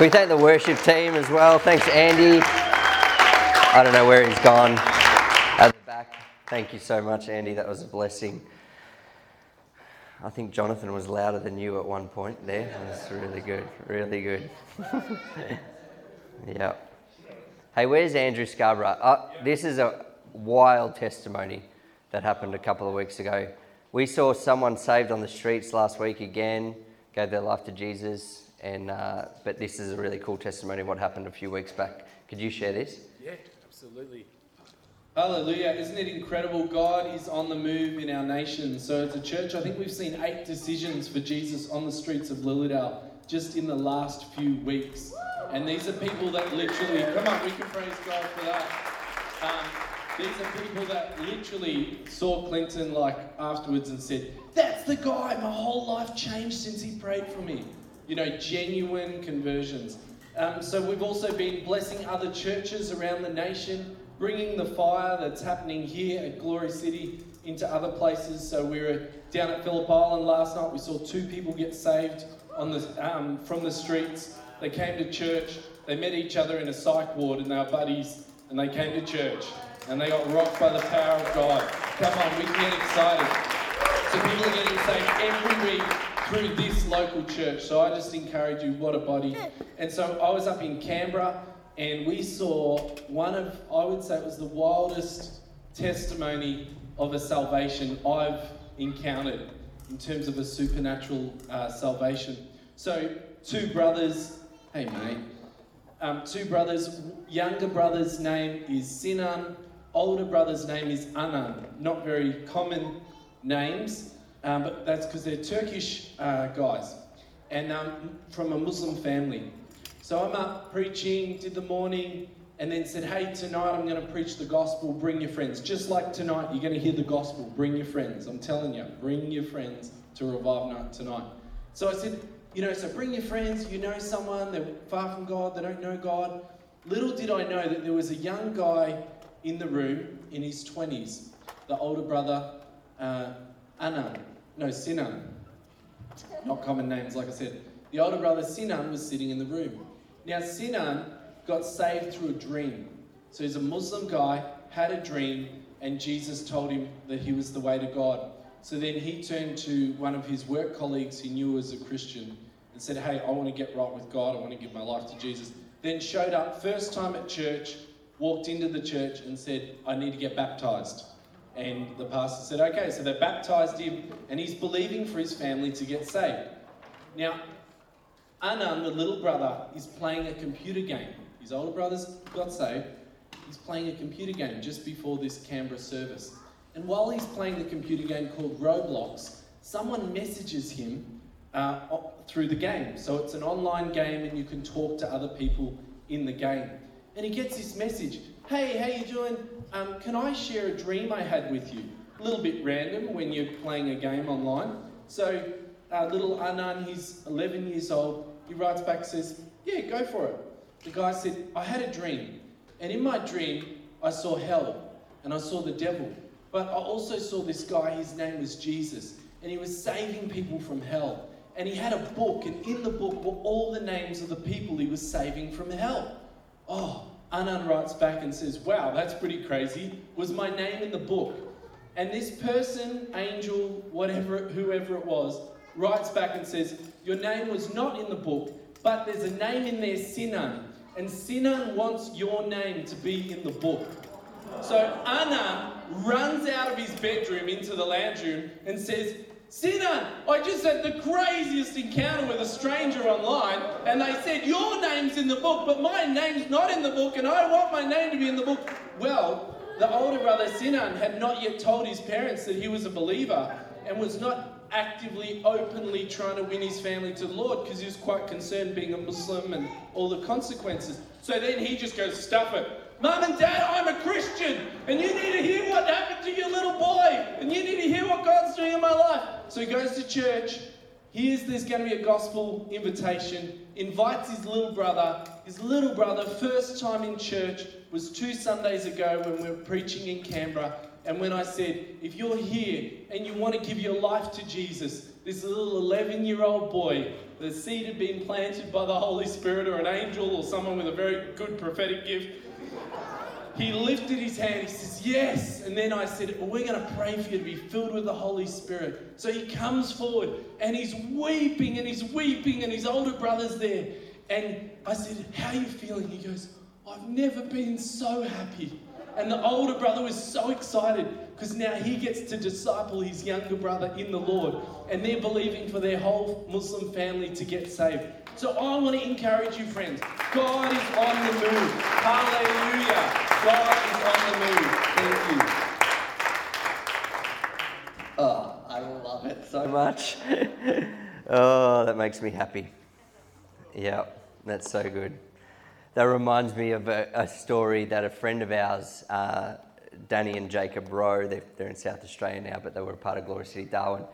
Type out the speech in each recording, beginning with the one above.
We thank the worship team as well. Thanks, Andy. I don't know where he's gone. At the back. Thank you so much, Andy. That was a blessing. I think Jonathan was louder than you at one point there. That's really good. Really good. yeah. Hey, where's Andrew Scarborough? Uh, this is a wild testimony that happened a couple of weeks ago. We saw someone saved on the streets last week again, gave their life to Jesus. And, uh, but this is a really cool testimony of what happened a few weeks back. Could you share this? Yeah, absolutely. Hallelujah. Isn't it incredible? God is on the move in our nation. So, as a church, I think we've seen eight decisions for Jesus on the streets of Lilydale just in the last few weeks. And these are people that literally, come on, we can praise God for that. Um, these are people that literally saw Clinton like afterwards and said, That's the guy, my whole life changed since he prayed for me you know, genuine conversions. Um, so we've also been blessing other churches around the nation, bringing the fire that's happening here at Glory City into other places. So we were down at Phillip Island last night. We saw two people get saved on the, um, from the streets. They came to church. They met each other in a psych ward and they were buddies and they came to church and they got rocked by the power of God. Come on, we can get excited. So people are getting saved every week through this local church. So I just encourage you, what a body. And so I was up in Canberra and we saw one of, I would say it was the wildest testimony of a salvation I've encountered in terms of a supernatural uh, salvation. So, two brothers, hey mate, um, two brothers, younger brother's name is Sinan, older brother's name is Anan. Not very common names um, but that's because they're Turkish uh, guys and um, from a Muslim family. So I'm up preaching, did the morning, and then said, Hey, tonight I'm going to preach the gospel, bring your friends. Just like tonight, you're going to hear the gospel, bring your friends. I'm telling you, bring your friends to Revive Night tonight. So I said, You know, so bring your friends, you know someone, they're far from God, they don't know God. Little did I know that there was a young guy in the room in his 20s, the older brother, uh, Anna. No, Sinan. Not common names, like I said. The older brother, Sinan, was sitting in the room. Now, Sinan got saved through a dream. So he's a Muslim guy, had a dream, and Jesus told him that he was the way to God. So then he turned to one of his work colleagues he knew was a Christian and said, Hey, I want to get right with God. I want to give my life to Jesus. Then showed up first time at church, walked into the church, and said, I need to get baptized. And the pastor said, okay, so they baptized him, and he's believing for his family to get saved. Now, Anan, the little brother, is playing a computer game. His older brother's got saved. He's playing a computer game just before this Canberra service. And while he's playing the computer game called Roblox, someone messages him uh, through the game. So it's an online game, and you can talk to other people in the game. And he gets this message Hey, how you doing? Um, can I share a dream I had with you? A little bit random when you're playing a game online. So, uh, little Anan, he's 11 years old. He writes back, says, Yeah, go for it. The guy said, I had a dream. And in my dream, I saw hell and I saw the devil. But I also saw this guy, his name was Jesus. And he was saving people from hell. And he had a book, and in the book were all the names of the people he was saving from hell. Oh, Anan writes back and says, Wow, that's pretty crazy. Was my name in the book? And this person, angel, whatever, whoever it was, writes back and says, Your name was not in the book, but there's a name in there, Sinan. And Sinan wants your name to be in the book. So Anan runs out of his bedroom into the lounge room and says, Sinan, I just had the craziest encounter with a stranger online, and they said, Your name's in the book, but my name's not in the book, and I want my name to be in the book. Well, the older brother Sinan had not yet told his parents that he was a believer and was not actively, openly trying to win his family to the Lord because he was quite concerned being a Muslim and all the consequences. So then he just goes, Stuff it. Mum and Dad, I'm a Christian, and you need to hear what happened to your little boy, and you need to hear what God's doing in my life. So he goes to church, hears there's going to be a gospel invitation, invites his little brother. His little brother, first time in church, was two Sundays ago when we were preaching in Canberra. And when I said, if you're here and you want to give your life to Jesus, this little 11 year old boy the seed had been planted by the Holy Spirit or an angel or someone with a very good prophetic gift. He lifted his hand, he says, Yes. And then I said, We're going to pray for you to be filled with the Holy Spirit. So he comes forward and he's weeping and he's weeping, and his older brother's there. And I said, How are you feeling? He goes, I've never been so happy. And the older brother was so excited because now he gets to disciple his younger brother in the Lord. And they're believing for their whole Muslim family to get saved. So I want to encourage you, friends. God is on the move. Hallelujah. God is on the move. Thank you. Oh, I love it so much. oh, that makes me happy. Yeah, that's so good. That reminds me of a, a story that a friend of ours, uh, Danny and Jacob Rowe, they're, they're in South Australia now, but they were a part of Glory City Darwin.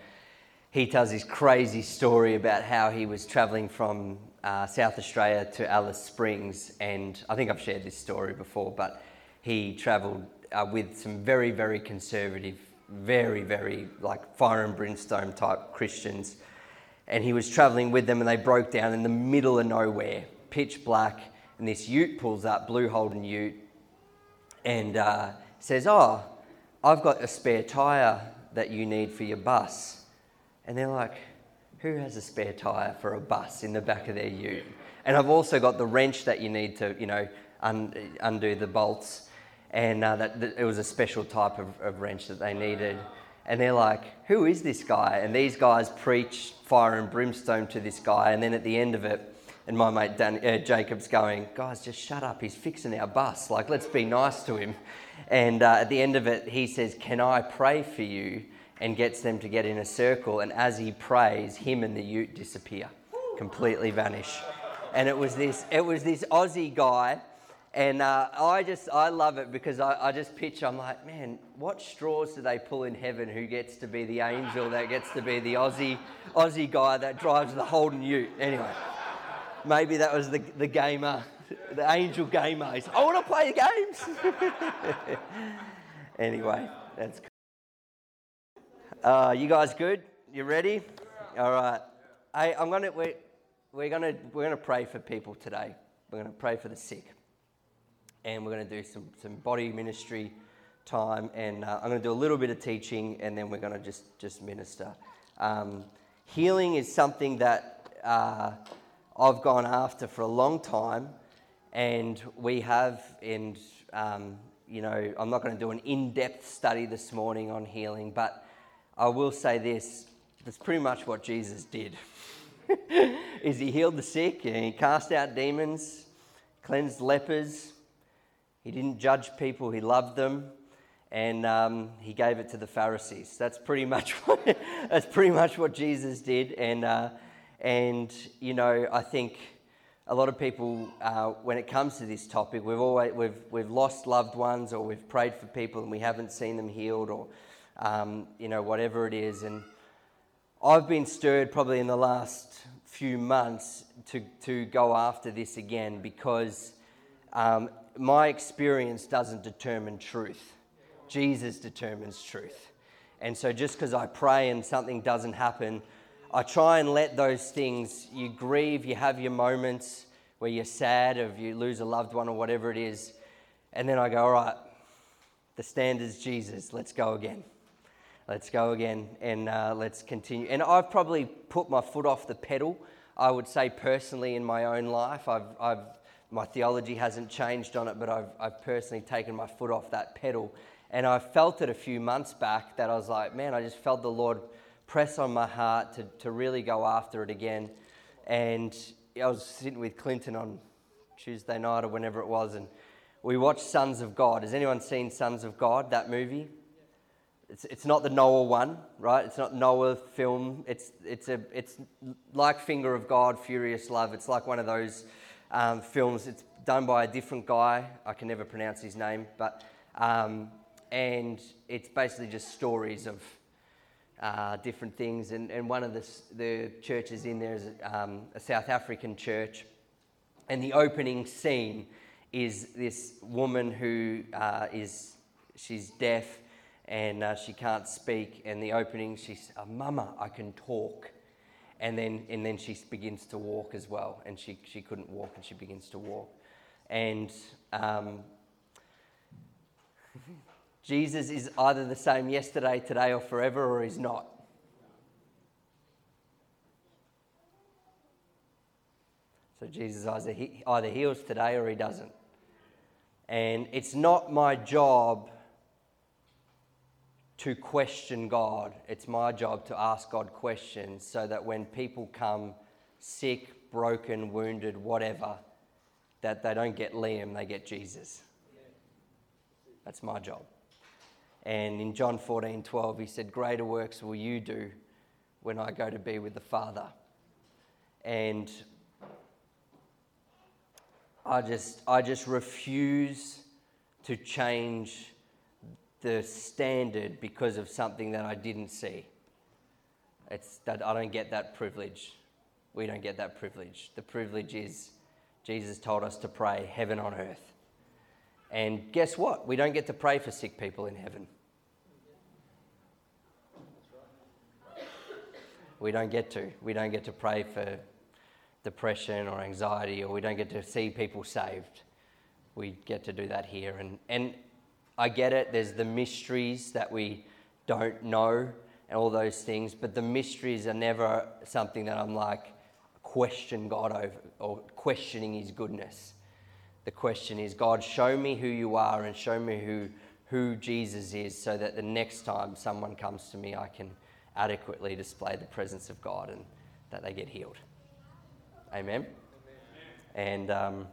He tells this crazy story about how he was travelling from uh, South Australia to Alice Springs, and I think I've shared this story before, but he travelled uh, with some very, very conservative, very, very like fire and brimstone type Christians. And he was travelling with them, and they broke down in the middle of nowhere, pitch black. And this ute pulls up, blue Holden ute, and uh, says, Oh, I've got a spare tyre that you need for your bus. And they're like, Who has a spare tyre for a bus in the back of their ute? And I've also got the wrench that you need to, you know, un- undo the bolts and uh, that, that, it was a special type of, of, wrench that they needed. And they're like, "Who is this guy?" And these guys preach fire and brimstone to this guy, and then at the end of it, and my mate Dan, uh, Jacob's going, "Guys, just shut up. He's fixing our bus. Like, let's be nice to him." And uh, at the end of it, he says, "Can I pray for you?" And gets them to get in a circle. And as he prays, him and the Ute disappear, completely vanish. And it was this, it was this Aussie guy and uh, I just, I love it because I, I, just picture, I'm like, man, what straws do they pull in heaven who gets to be the angel that gets to be the Aussie, Aussie guy that drives the Holden Ute? Anyway, maybe that was the, the gamer, the angel gamer. He's, I want to play the games. anyway, that's cool. Uh, you guys good? You ready? All right. Hey, I'm gonna, we're, we're gonna, we're gonna pray for people today. We're gonna pray for the sick and we're to do some, some body ministry time. And uh, I'm to do a little bit of teaching, and then we're to just, just minister. Um, healing is something that uh, I've gone after for a long time, and we have, and um, you know, I'm not going to do an in-depth study this morning on healing, but I will say this: that's pretty much what Jesus did. is he healed the sick and he cast out demons, cleansed lepers, he didn't judge people, he loved them, and um, he gave it to the Pharisees. That's pretty much what, that's pretty much what Jesus did. And, uh, and, you know, I think a lot of people, uh, when it comes to this topic, we've, always, we've, we've lost loved ones or we've prayed for people and we haven't seen them healed or, um, you know, whatever it is. And I've been stirred probably in the last few months to, to go after this again because um, my experience doesn't determine truth. Jesus determines truth. And so just because I pray and something doesn't happen, I try and let those things, you grieve, you have your moments where you're sad or you lose a loved one or whatever it is. And then I go, all right, the standard's Jesus, let's go again. Let's go again and uh, let's continue. And I've probably put my foot off the pedal, I would say personally in my own life. I've, I've my theology hasn't changed on it, but I've, I've personally taken my foot off that pedal. And I felt it a few months back that I was like, man, I just felt the Lord press on my heart to, to really go after it again. And I was sitting with Clinton on Tuesday night or whenever it was, and we watched Sons of God. Has anyone seen Sons of God, that movie? It's, it's not the Noah one, right? It's not Noah film. It's, it's, a, it's like Finger of God, Furious Love. It's like one of those um, films. It's done by a different guy. I can never pronounce his name, but um, and it's basically just stories of uh, different things. And, and one of the, the churches in there is um, a South African church, and the opening scene is this woman who uh, is she's deaf and uh, she can't speak. And the opening, she's, oh, "Mama, I can talk." and then and then she begins to walk as well, and she she couldn't walk, and she begins to walk, and. Um, Jesus is either the same yesterday, today, or forever, or he's not. So Jesus either, he, either heals today or he doesn't. And it's not my job to question God. It's my job to ask God questions so that when people come sick, broken, wounded, whatever, that they don't get Liam, they get Jesus. That's my job. And in John 14 12, he said, Greater works will you do when I go to be with the Father. And I just, I just refuse to change the standard because of something that I didn't see. It's that I don't get that privilege. We don't get that privilege. The privilege is Jesus told us to pray heaven on earth. And guess what? We don't get to pray for sick people in heaven. We don't get to. We don't get to pray for depression or anxiety, or we don't get to see people saved. We get to do that here. And, and I get it, there's the mysteries that we don't know and all those things, but the mysteries are never something that I'm like, question God over or questioning His goodness. The question is, God, show me who you are and show me who, who Jesus is so that the next time someone comes to me, I can adequately display the presence of God and that they get healed. Amen. And um,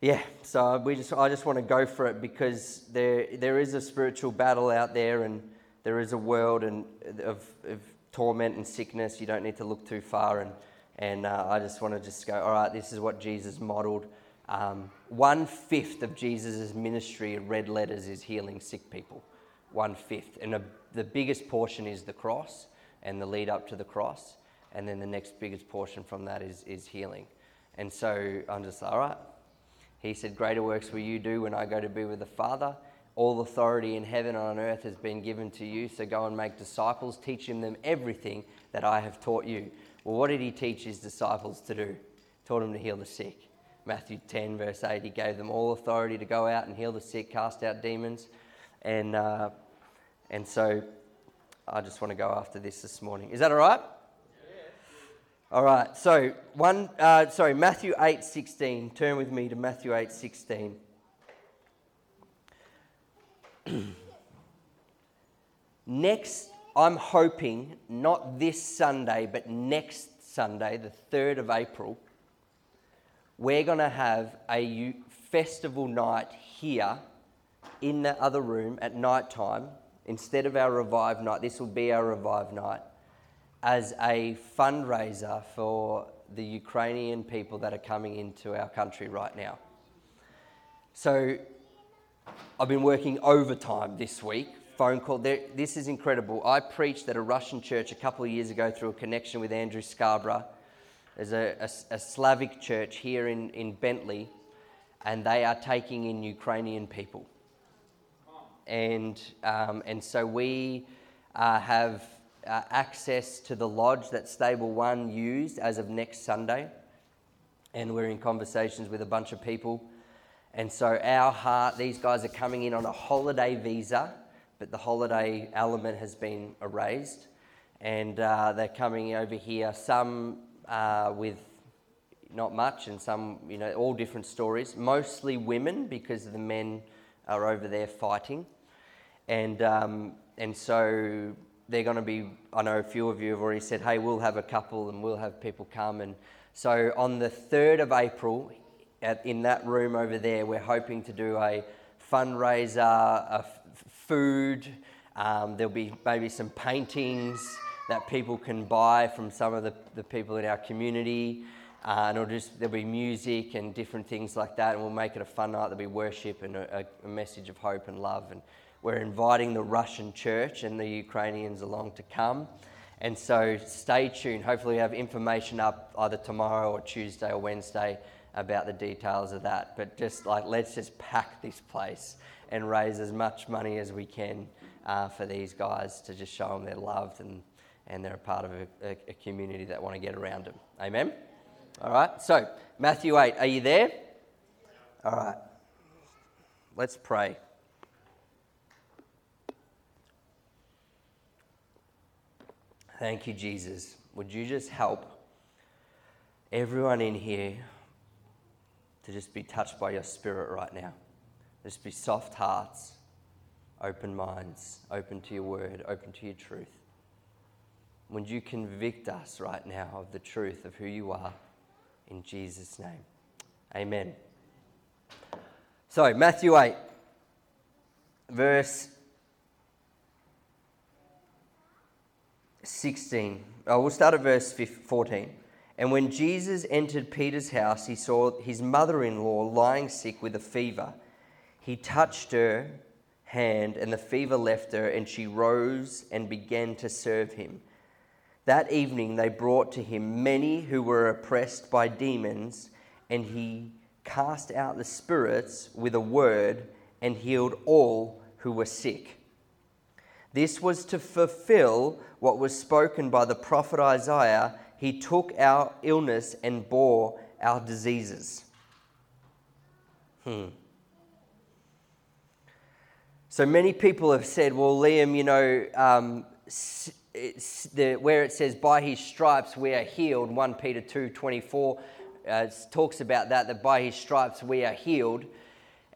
yeah, so we just I just want to go for it because there there is a spiritual battle out there, and there is a world and of, of torment and sickness. You don't need to look too far, and and uh, I just want to just go. All right, this is what Jesus modeled. Um, one fifth of Jesus' ministry in red letters is healing sick people. One fifth, and a, the biggest portion is the cross and the lead up to the cross and then the next biggest portion from that is, is healing. And so I'm just, all right. He said, Greater works will you do when I go to be with the Father. All authority in heaven and on earth has been given to you, so go and make disciples, teaching them everything that I have taught you. Well, what did he teach his disciples to do? Taught them to heal the sick. Matthew 10, verse 8, he gave them all authority to go out and heal the sick, cast out demons. And, uh, and so I just want to go after this this morning. Is that all right? All right, so one, uh, sorry, Matthew eight sixteen. Turn with me to Matthew eight sixteen. next, I'm hoping not this Sunday, but next Sunday, the third of April, we're going to have a festival night here in the other room at night time instead of our revive night. This will be our revive night as a fundraiser for the Ukrainian people that are coming into our country right now. So I've been working overtime this week. Phone call. This is incredible. I preached at a Russian church a couple of years ago through a connection with Andrew Scarborough. There's a, a, a Slavic church here in, in Bentley, and they are taking in Ukrainian people. And, um, and so we uh, have uh, access to the lodge that Stable One used as of next Sunday. And we're in conversations with a bunch of people. And so, our heart, these guys are coming in on a holiday visa, but the holiday element has been erased. And uh, they're coming over here, some uh, with not much, and some, you know, all different stories. Mostly women, because the men are over there fighting. And, um, and so they're going to be, I know a few of you have already said, hey, we'll have a couple and we'll have people come. And so on the 3rd of April, at, in that room over there, we're hoping to do a fundraiser, f- food. Um, there'll be maybe some paintings that people can buy from some of the, the people in our community. Uh, and it'll just, there'll be music and different things like that. And we'll make it a fun night. There'll be worship and a, a message of hope and love. And we're inviting the Russian church and the Ukrainians along to come. And so stay tuned. Hopefully, we have information up either tomorrow or Tuesday or Wednesday about the details of that. But just like, let's just pack this place and raise as much money as we can uh, for these guys to just show them they're loved and, and they're a part of a, a, a community that want to get around them. Amen? All right, so Matthew 8, are you there? All right, let's pray. Thank you, Jesus. Would you just help everyone in here to just be touched by your spirit right now? Just be soft hearts, open minds, open to your word, open to your truth. Would you convict us right now of the truth of who you are in Jesus' name? Amen. So, Matthew 8, verse 16. Oh, we'll start at verse 14. And when Jesus entered Peter's house, he saw his mother in law lying sick with a fever. He touched her hand, and the fever left her, and she rose and began to serve him. That evening they brought to him many who were oppressed by demons, and he cast out the spirits with a word and healed all who were sick. This was to fulfill what was spoken by the prophet Isaiah He took our illness and bore our diseases. Hmm. So many people have said, well, Liam, you know, um, the, where it says, by his stripes we are healed, 1 Peter 2 24 uh, talks about that, that by his stripes we are healed.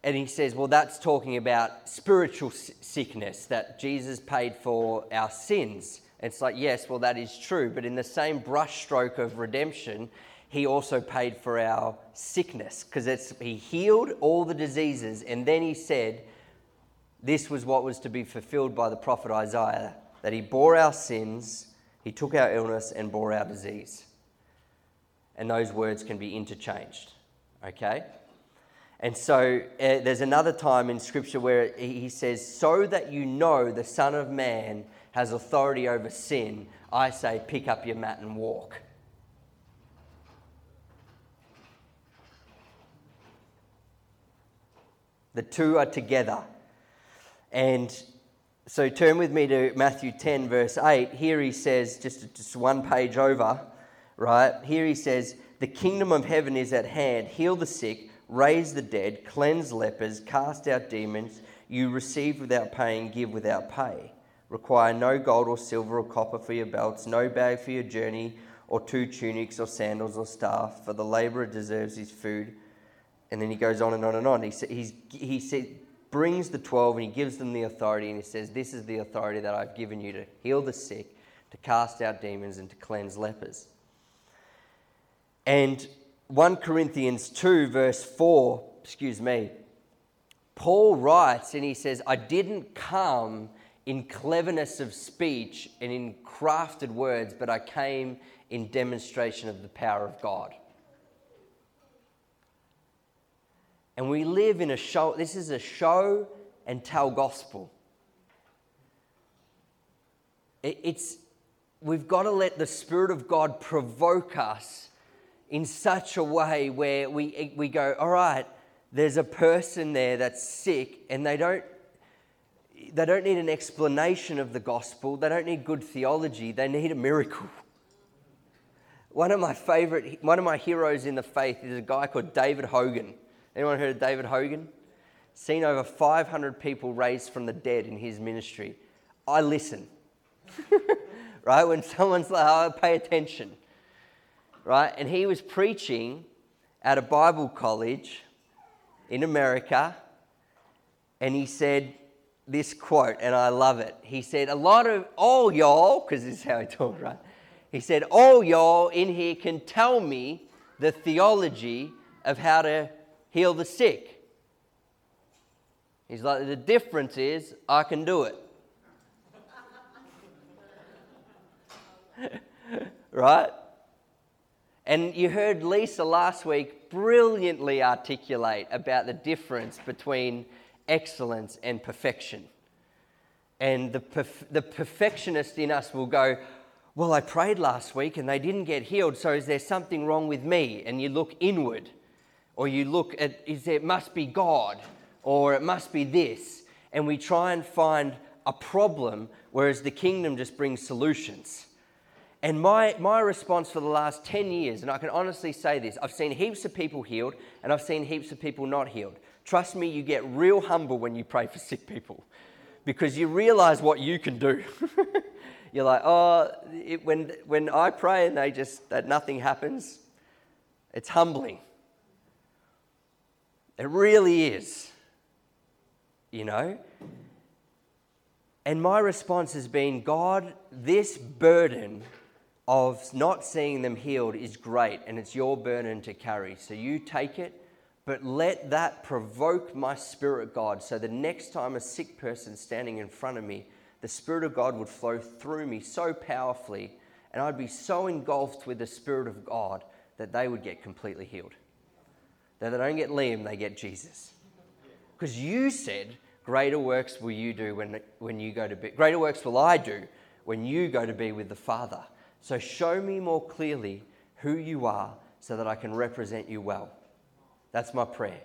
And he says, well, that's talking about spiritual sickness, that Jesus paid for our sins. It's like, yes, well, that is true. But in the same brushstroke of redemption, he also paid for our sickness because he healed all the diseases. And then he said, this was what was to be fulfilled by the prophet Isaiah that he bore our sins, he took our illness, and bore our disease. And those words can be interchanged. Okay? And so uh, there's another time in Scripture where he says, So that you know the Son of Man has authority over sin, I say, pick up your mat and walk. The two are together. And so turn with me to Matthew 10, verse 8. Here he says, just, just one page over, right? Here he says, The kingdom of heaven is at hand. Heal the sick, raise the dead, cleanse lepers, cast out demons. You receive without paying, give without pay. Require no gold or silver or copper for your belts, no bag for your journey, or two tunics or sandals or staff, for the laborer deserves his food. And then he goes on and on and on. He, he's, he said, brings the 12 and he gives them the authority and he says, This is the authority that I've given you to heal the sick, to cast out demons, and to cleanse lepers. And 1 Corinthians 2, verse 4, excuse me, Paul writes and he says, I didn't come in cleverness of speech and in crafted words, but I came in demonstration of the power of God. And we live in a show, this is a show and tell gospel. It's, we've got to let the Spirit of God provoke us in such a way where we, we go, all right, there's a person there that's sick and they don't, they don't need an explanation of the gospel. They don't need good theology. They need a miracle. One of my favorite, one of my heroes in the faith is a guy called David Hogan. Anyone heard of David Hogan? Seen over 500 people raised from the dead in his ministry. I listen. right? When someone's like, oh, pay attention. Right? And he was preaching at a Bible college in America, and he said this quote, and I love it. He said, A lot of all y'all, because this is how he talked, right? He said, All y'all in here can tell me the theology of how to heal the sick. He's like, the difference is I can do it. right? And you heard Lisa last week brilliantly articulate about the difference between excellence and perfection. And the, perf- the perfectionist in us will go, Well, I prayed last week and they didn't get healed, so is there something wrong with me? And you look inward or you look at, is there, it must be God, or it must be this, and we try and find a problem, whereas the kingdom just brings solutions, And my, my response for the last 10 years, and I can honestly say this I've seen heaps of people healed and I've seen heaps of people not healed. Trust me, you get real humble when you pray for sick people because you realize what you can do. You're like, oh, it, when, when I pray and they just, that nothing happens, it's humbling. It really is. You know? And my response has been God, this burden of not seeing them healed is great, and it's your burden to carry. So you take it, but let that provoke my spirit, God, so the next time a sick person standing in front of me, the Spirit of God would flow through me so powerfully, and I'd be so engulfed with the Spirit of God that they would get completely healed. That they don't get Liam, they get Jesus. Because you said, Greater works will you do when, when you go to be, greater works will I do when you go to be with the Father. So show me more clearly who you are so that I can represent you well. That's my prayer.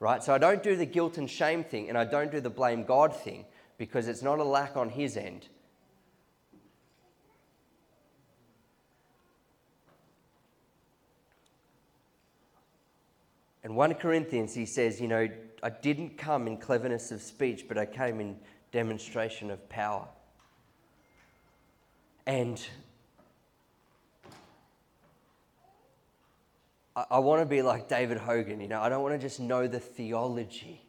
Right? So I don't do the guilt and shame thing and I don't do the blame God thing because it's not a lack on his end. In 1 Corinthians, he says, You know, I didn't come in cleverness of speech, but I came in demonstration of power. And I, want to be like David Hogan, you know, I don't want to just know the theology.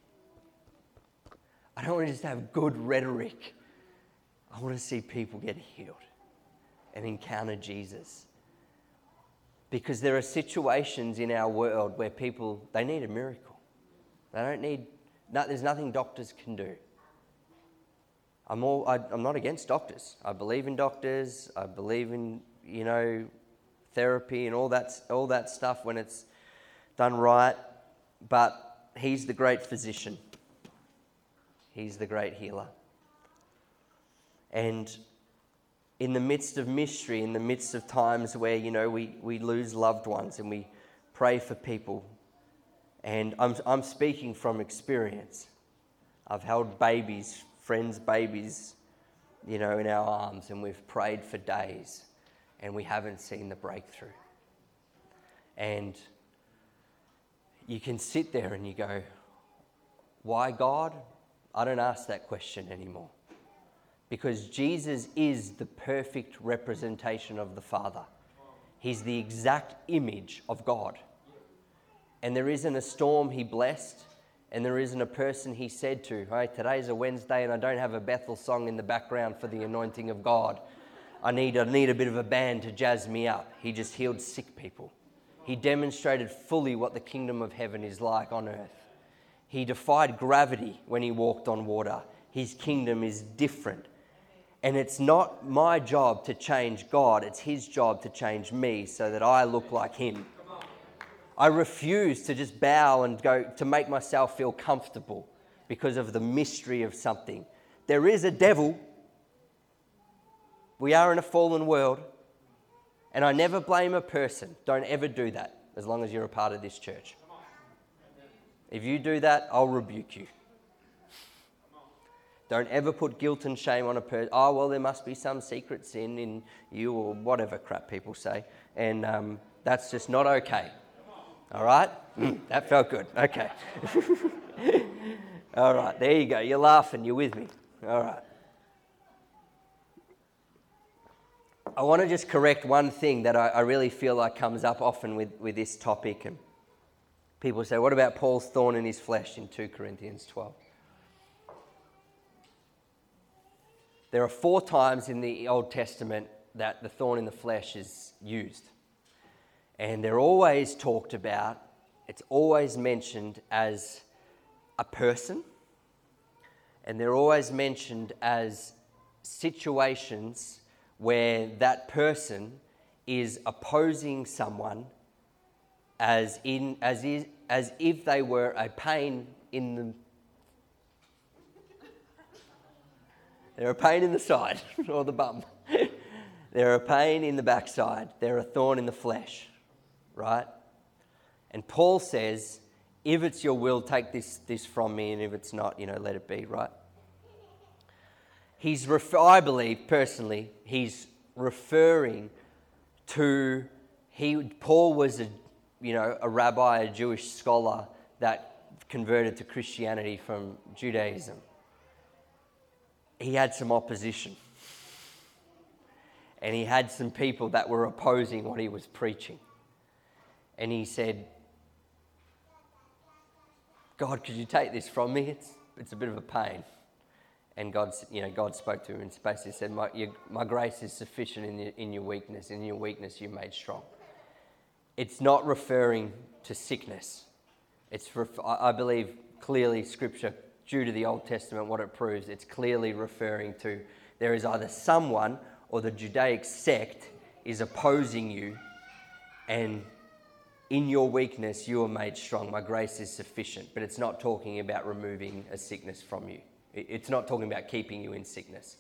I don't want to just have good rhetoric. I want to see people get healed and encounter Jesus. Because there are situations in our world where people, they need a miracle. They don't need, no, there's nothing doctors can do. I'm, all, I, I'm not against doctors. I believe in doctors. I believe in, you know, therapy and all that, all that stuff when it's done right. But he's the great physician. He's the great healer. And in the midst of mystery, in the midst of times where, you know, we, we lose loved ones and we pray for people, and I'm, I'm speaking from experience. I've held babies, friends' babies, you know, in our arms, and we've prayed for days, and we haven't seen the breakthrough. And you can sit there and you go, Why God? I don't ask that question anymore. Because Jesus is the perfect representation of the Father. He's the exact image of God. And there isn't a storm he blessed, and there isn't a person he said to, Hey, today's a Wednesday and I don't have a Bethel song in the background for the anointing of God. I need, I need a bit of a band to jazz me up. He just healed sick people. He demonstrated fully what the kingdom of heaven is like on earth. He defied gravity when he walked on water. His kingdom is different. And it's not my job to change God, it's His job to change me so that I look like Him. I refuse to just bow and go to make myself feel comfortable because of the mystery of something. There is a devil. We are in a fallen world. And I never blame a person. Don't ever do that as long as you're a part of this church. If you do that, I'll rebuke you. Don't ever put guilt and shame on a person. Oh, well, there must be some secret sin in you or whatever crap people say. And um, that's just not okay. All right? Mm, that felt good. Okay. All right, there you go. You're laughing. You're with me. All right. I want to just correct one thing that I, I really feel like comes up often with, with this topic. And People say, what about Paul's thorn in his flesh in 2 Corinthians 12? There are four times in the Old Testament that the thorn in the flesh is used. And they're always talked about, it's always mentioned as a person, and they're always mentioned as situations where that person is opposing someone as, in, as, is, as if they were a pain in the They're a pain in the side or the bum. They're a pain in the backside. They're a thorn in the flesh, right? And Paul says, if it's your will, take this, this from me, and if it's not, you know, let it be, right? He's, I believe personally, he's referring to he Paul was a you know a rabbi, a Jewish scholar that converted to Christianity from Judaism. He had some opposition. And he had some people that were opposing what he was preaching. And he said, God, could you take this from me? It's, it's a bit of a pain. And God, you know, God spoke to him in space and basically said, my, your, my grace is sufficient in, your, in your weakness. In your weakness, you're made strong. It's not referring to sickness. It's, I believe, clearly, Scripture, due to the Old Testament, what it proves, it's clearly referring to there is either someone or the Judaic sect is opposing you, and in your weakness, you are made strong. My grace is sufficient. But it's not talking about removing a sickness from you. It's not talking about keeping you in sickness.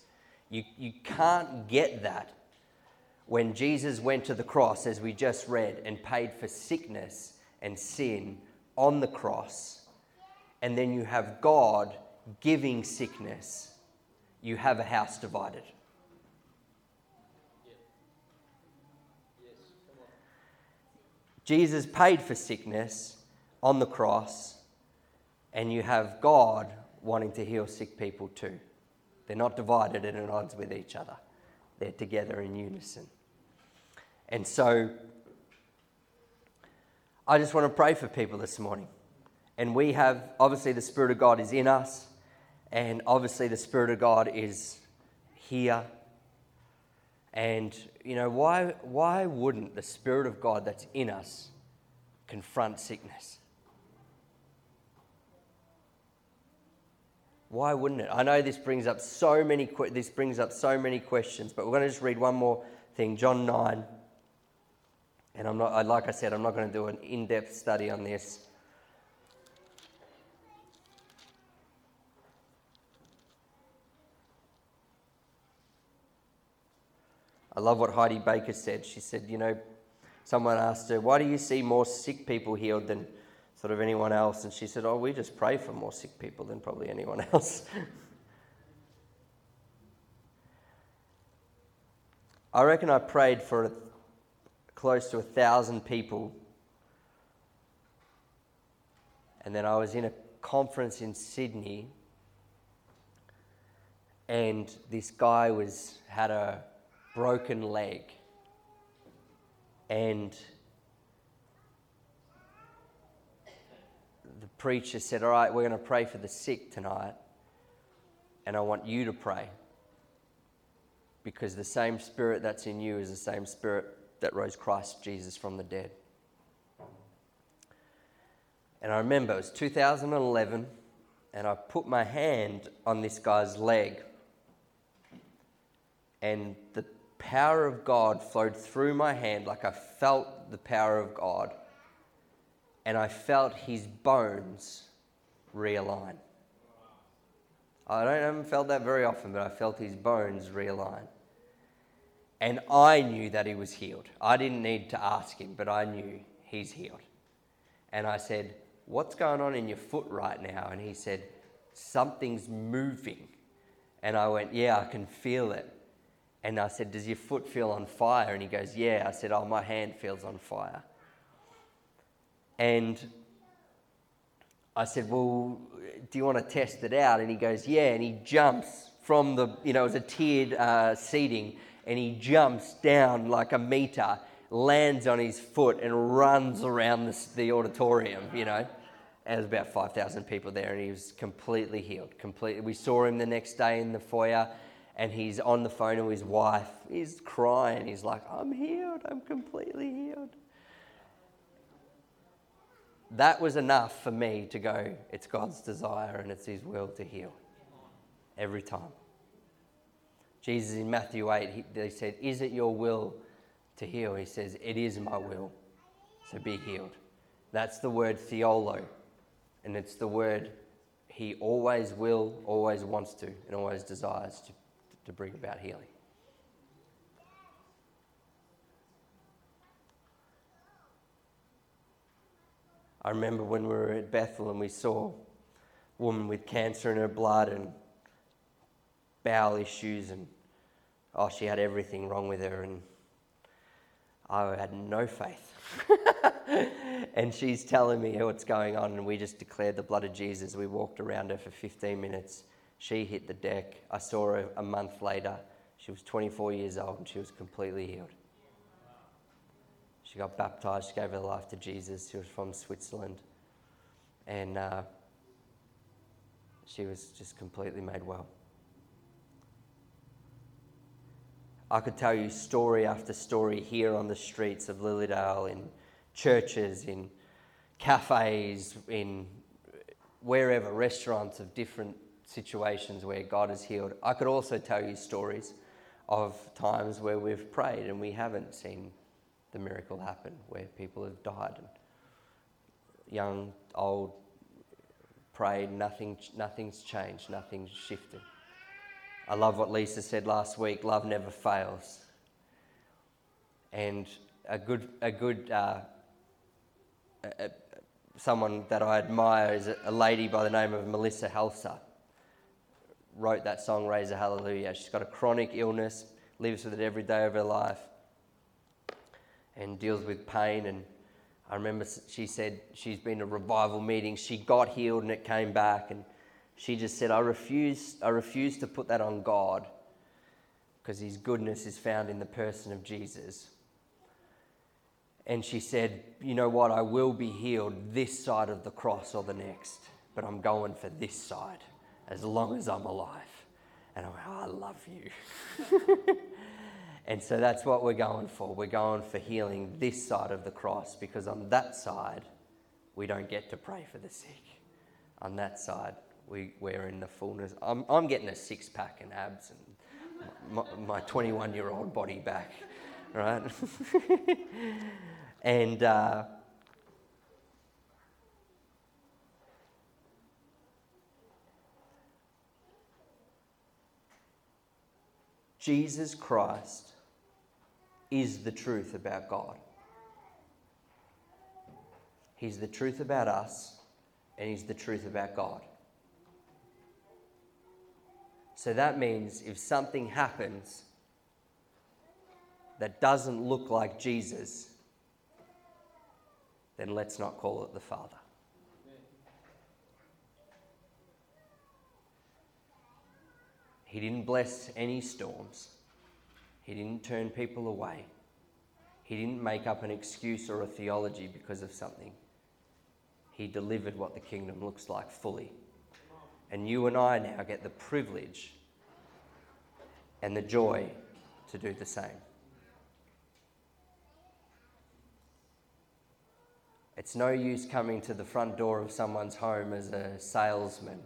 You, you can't get that when Jesus went to the cross, as we just read, and paid for sickness and sin on the cross, and then you have God giving sickness, you have a house divided. Jesus paid for sickness on the cross, and you have God wanting to heal sick people too. They're not divided and at odds with each other, they're together in unison. And so, I just want to pray for people this morning. And we have, obviously, the Spirit of God is in us, and obviously, the Spirit of God is here. And, you know, why, why wouldn't the Spirit of God that's in us confront sickness? Why wouldn't it? I know this brings up so many this brings up so many questions, but we're going to just read one more thing, John 9. And I'm not like I said, I'm not going to do an in-depth study on this. I love what Heidi Baker said. She said, you know, someone asked her, why do you see more sick people healed than sort of anyone else? And she said, oh, we just pray for more sick people than probably anyone else. I reckon I prayed for close to a thousand people. And then I was in a conference in Sydney, and this guy was had a broken leg. And the preacher said, All right, we're going to pray for the sick tonight. And I want you to pray. Because the same spirit that's in you is the same spirit that rose Christ Jesus from the dead. And I remember it was 2011, and I put my hand on this guy's leg. And the power of God flowed through my hand like I felt the power of God. And I felt his bones realign. I don't haven't felt that very often, but I felt his bones realign. And I knew that he was healed. I didn't need to ask him, but I knew he's healed. And I said, What's going on in your foot right now? And he said, Something's moving. And I went, Yeah, I can feel it. And I said, Does your foot feel on fire? And he goes, Yeah. I said, Oh, my hand feels on fire. And I said, Well, do you want to test it out? And he goes, Yeah. And he jumps from the, you know, it was a tiered uh, seating, and he jumps down like a meter, lands on his foot, and runs around the, the auditorium, you know. And there's about 5,000 people there, and he was completely healed. Completely. We saw him the next day in the foyer and he's on the phone to his wife. He's crying. He's like, I'm healed. I'm completely healed. That was enough for me to go, it's God's desire and it's His will to heal. Every time. Jesus in Matthew 8, he, they said, Is it your will to heal? He says, It is my will. So be healed. That's the word thelo. And it's the word he always will, always wants to, and always desires to to bring about healing. I remember when we were at Bethel and we saw a woman with cancer in her blood and bowel issues and oh, she had everything wrong with her, and I had no faith. and she's telling me what's going on, and we just declared the blood of Jesus. We walked around her for 15 minutes. She hit the deck. I saw her a month later. She was 24 years old and she was completely healed. She got baptized, she gave her life to Jesus. She was from Switzerland. And uh, she was just completely made well. I could tell you story after story here on the streets of Lilydale, in churches, in cafes, in wherever, restaurants of different situations where God has healed. I could also tell you stories of times where we've prayed and we haven't seen the miracle happen, where people have died and young, old, prayed, nothing, nothing's changed, nothing's shifted. I love what Lisa said last week love never fails. And a good, a good uh, a, a, someone that I admire is a lady by the name of Melissa Helser. Wrote that song, Raise a Hallelujah. She's got a chronic illness, lives with it every day of her life, and deals with pain. And I remember she said she's been to revival meetings, she got healed and it came back. And she just said, I refuse, I refuse to put that on God because his goodness is found in the person of Jesus. And she said, You know what? I will be healed this side of the cross or the next, but I'm going for this side as long as I'm alive. And like, oh, I love you. and so that's what we're going for. We're going for healing this side of the cross because on that side, we don't get to pray for the sick. On that side, we, we're in the fullness. I'm, I'm getting a six pack and abs and my 21 year old body back, right? and uh, Jesus Christ is the truth about God. He's the truth about us, and He's the truth about God. So that means if something happens that doesn't look like Jesus, then let's not call it the Father. He didn't bless any storms. He didn't turn people away. He didn't make up an excuse or a theology because of something. He delivered what the kingdom looks like fully. And you and I now get the privilege and the joy to do the same. It's no use coming to the front door of someone's home as a salesman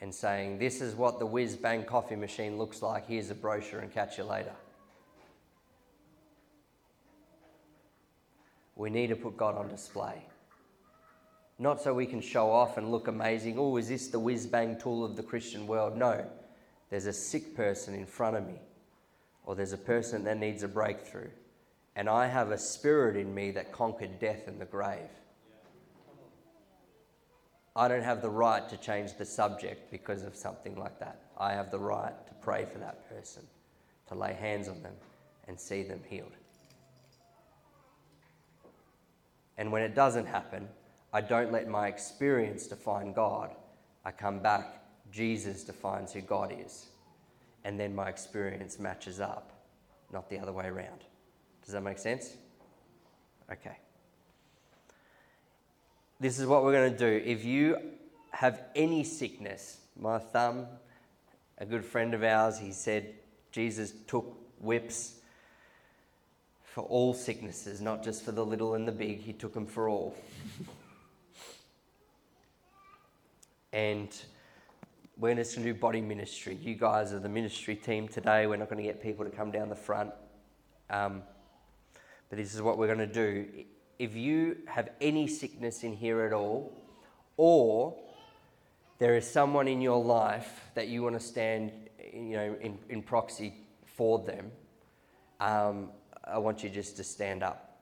and saying, This is what the whiz bang coffee machine looks like. Here's a brochure and catch you later. We need to put God on display. Not so we can show off and look amazing. Oh, is this the whiz bang tool of the Christian world? No. There's a sick person in front of me, or there's a person that needs a breakthrough. And I have a spirit in me that conquered death and the grave. I don't have the right to change the subject because of something like that. I have the right to pray for that person, to lay hands on them and see them healed. And when it doesn't happen, I don't let my experience define God. I come back, Jesus defines who God is. And then my experience matches up, not the other way around. Does that make sense? Okay this is what we're going to do. If you have any sickness, my thumb, a good friend of ours, he said Jesus took whips for all sicknesses, not just for the little and the big, he took them for all. and we're just going to do body ministry. You guys are the ministry team today. We're not going to get people to come down the front. Um, but this is what we're going to do if you have any sickness in here at all, or there is someone in your life that you want to stand, you know, in, in proxy for them, um, I want you just to stand up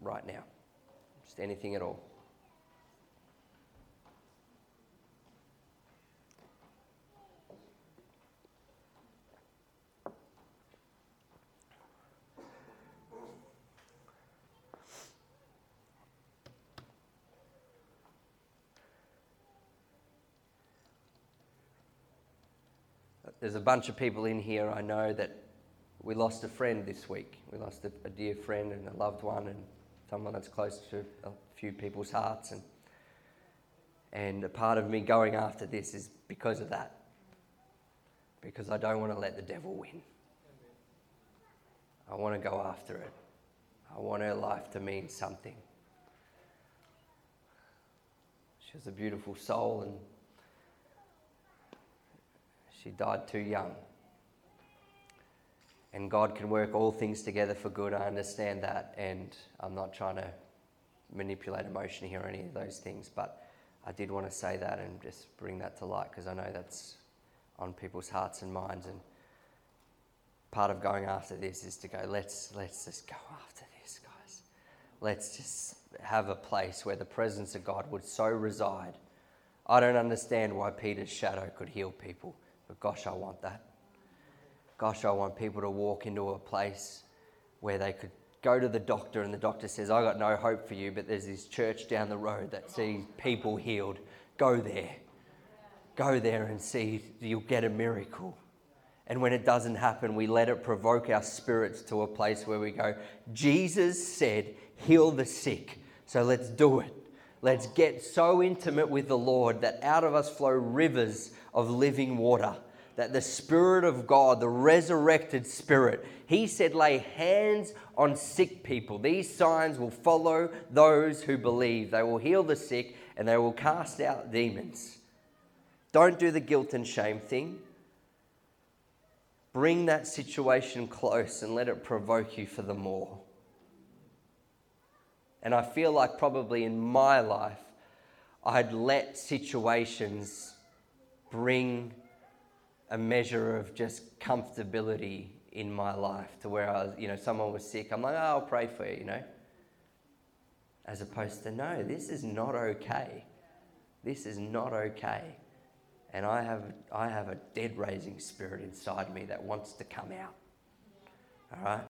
right now. Just anything at all. There's a bunch of people in here I know that we lost a friend this week. We lost a, a dear friend and a loved one and someone that's close to a few people's hearts. And, and a part of me going after this is because of that. Because I don't want to let the devil win. I want to go after it. I want her life to mean something. She was a beautiful soul and she died too young. And God can work all things together for good. I understand that. And I'm not trying to manipulate emotion here or any of those things. But I did want to say that and just bring that to light because I know that's on people's hearts and minds. And part of going after this is to go, let's, let's just go after this, guys. Let's just have a place where the presence of God would so reside. I don't understand why Peter's shadow could heal people, but gosh, I want that gosh, I want people to walk into a place where they could go to the doctor and the doctor says, I got no hope for you, but there's this church down the road that sees people healed. Go there. Go there and see you'll get a miracle. And when it doesn't happen, we let it provoke our spirits to a place where we go, Jesus said, heal the sick. So let's do it. Let's get so intimate with the Lord that out of us flow rivers of living water that the Spirit of God, the resurrected Spirit, He said, lay hands on sick people. These signs will follow those who believe. They will heal the sick and they will cast out demons. Don't do the guilt and shame thing. Bring that situation close and let it provoke you for the more. And I feel like probably in my life, I'd let situations bring a measure of just comfortability in my life to where I was, you know, someone was sick. I'm like, oh, I'll pray for you, you know. As opposed to, no, this is not okay. This is not okay. And I have, I have a dead raising spirit inside me that wants to come out. All right?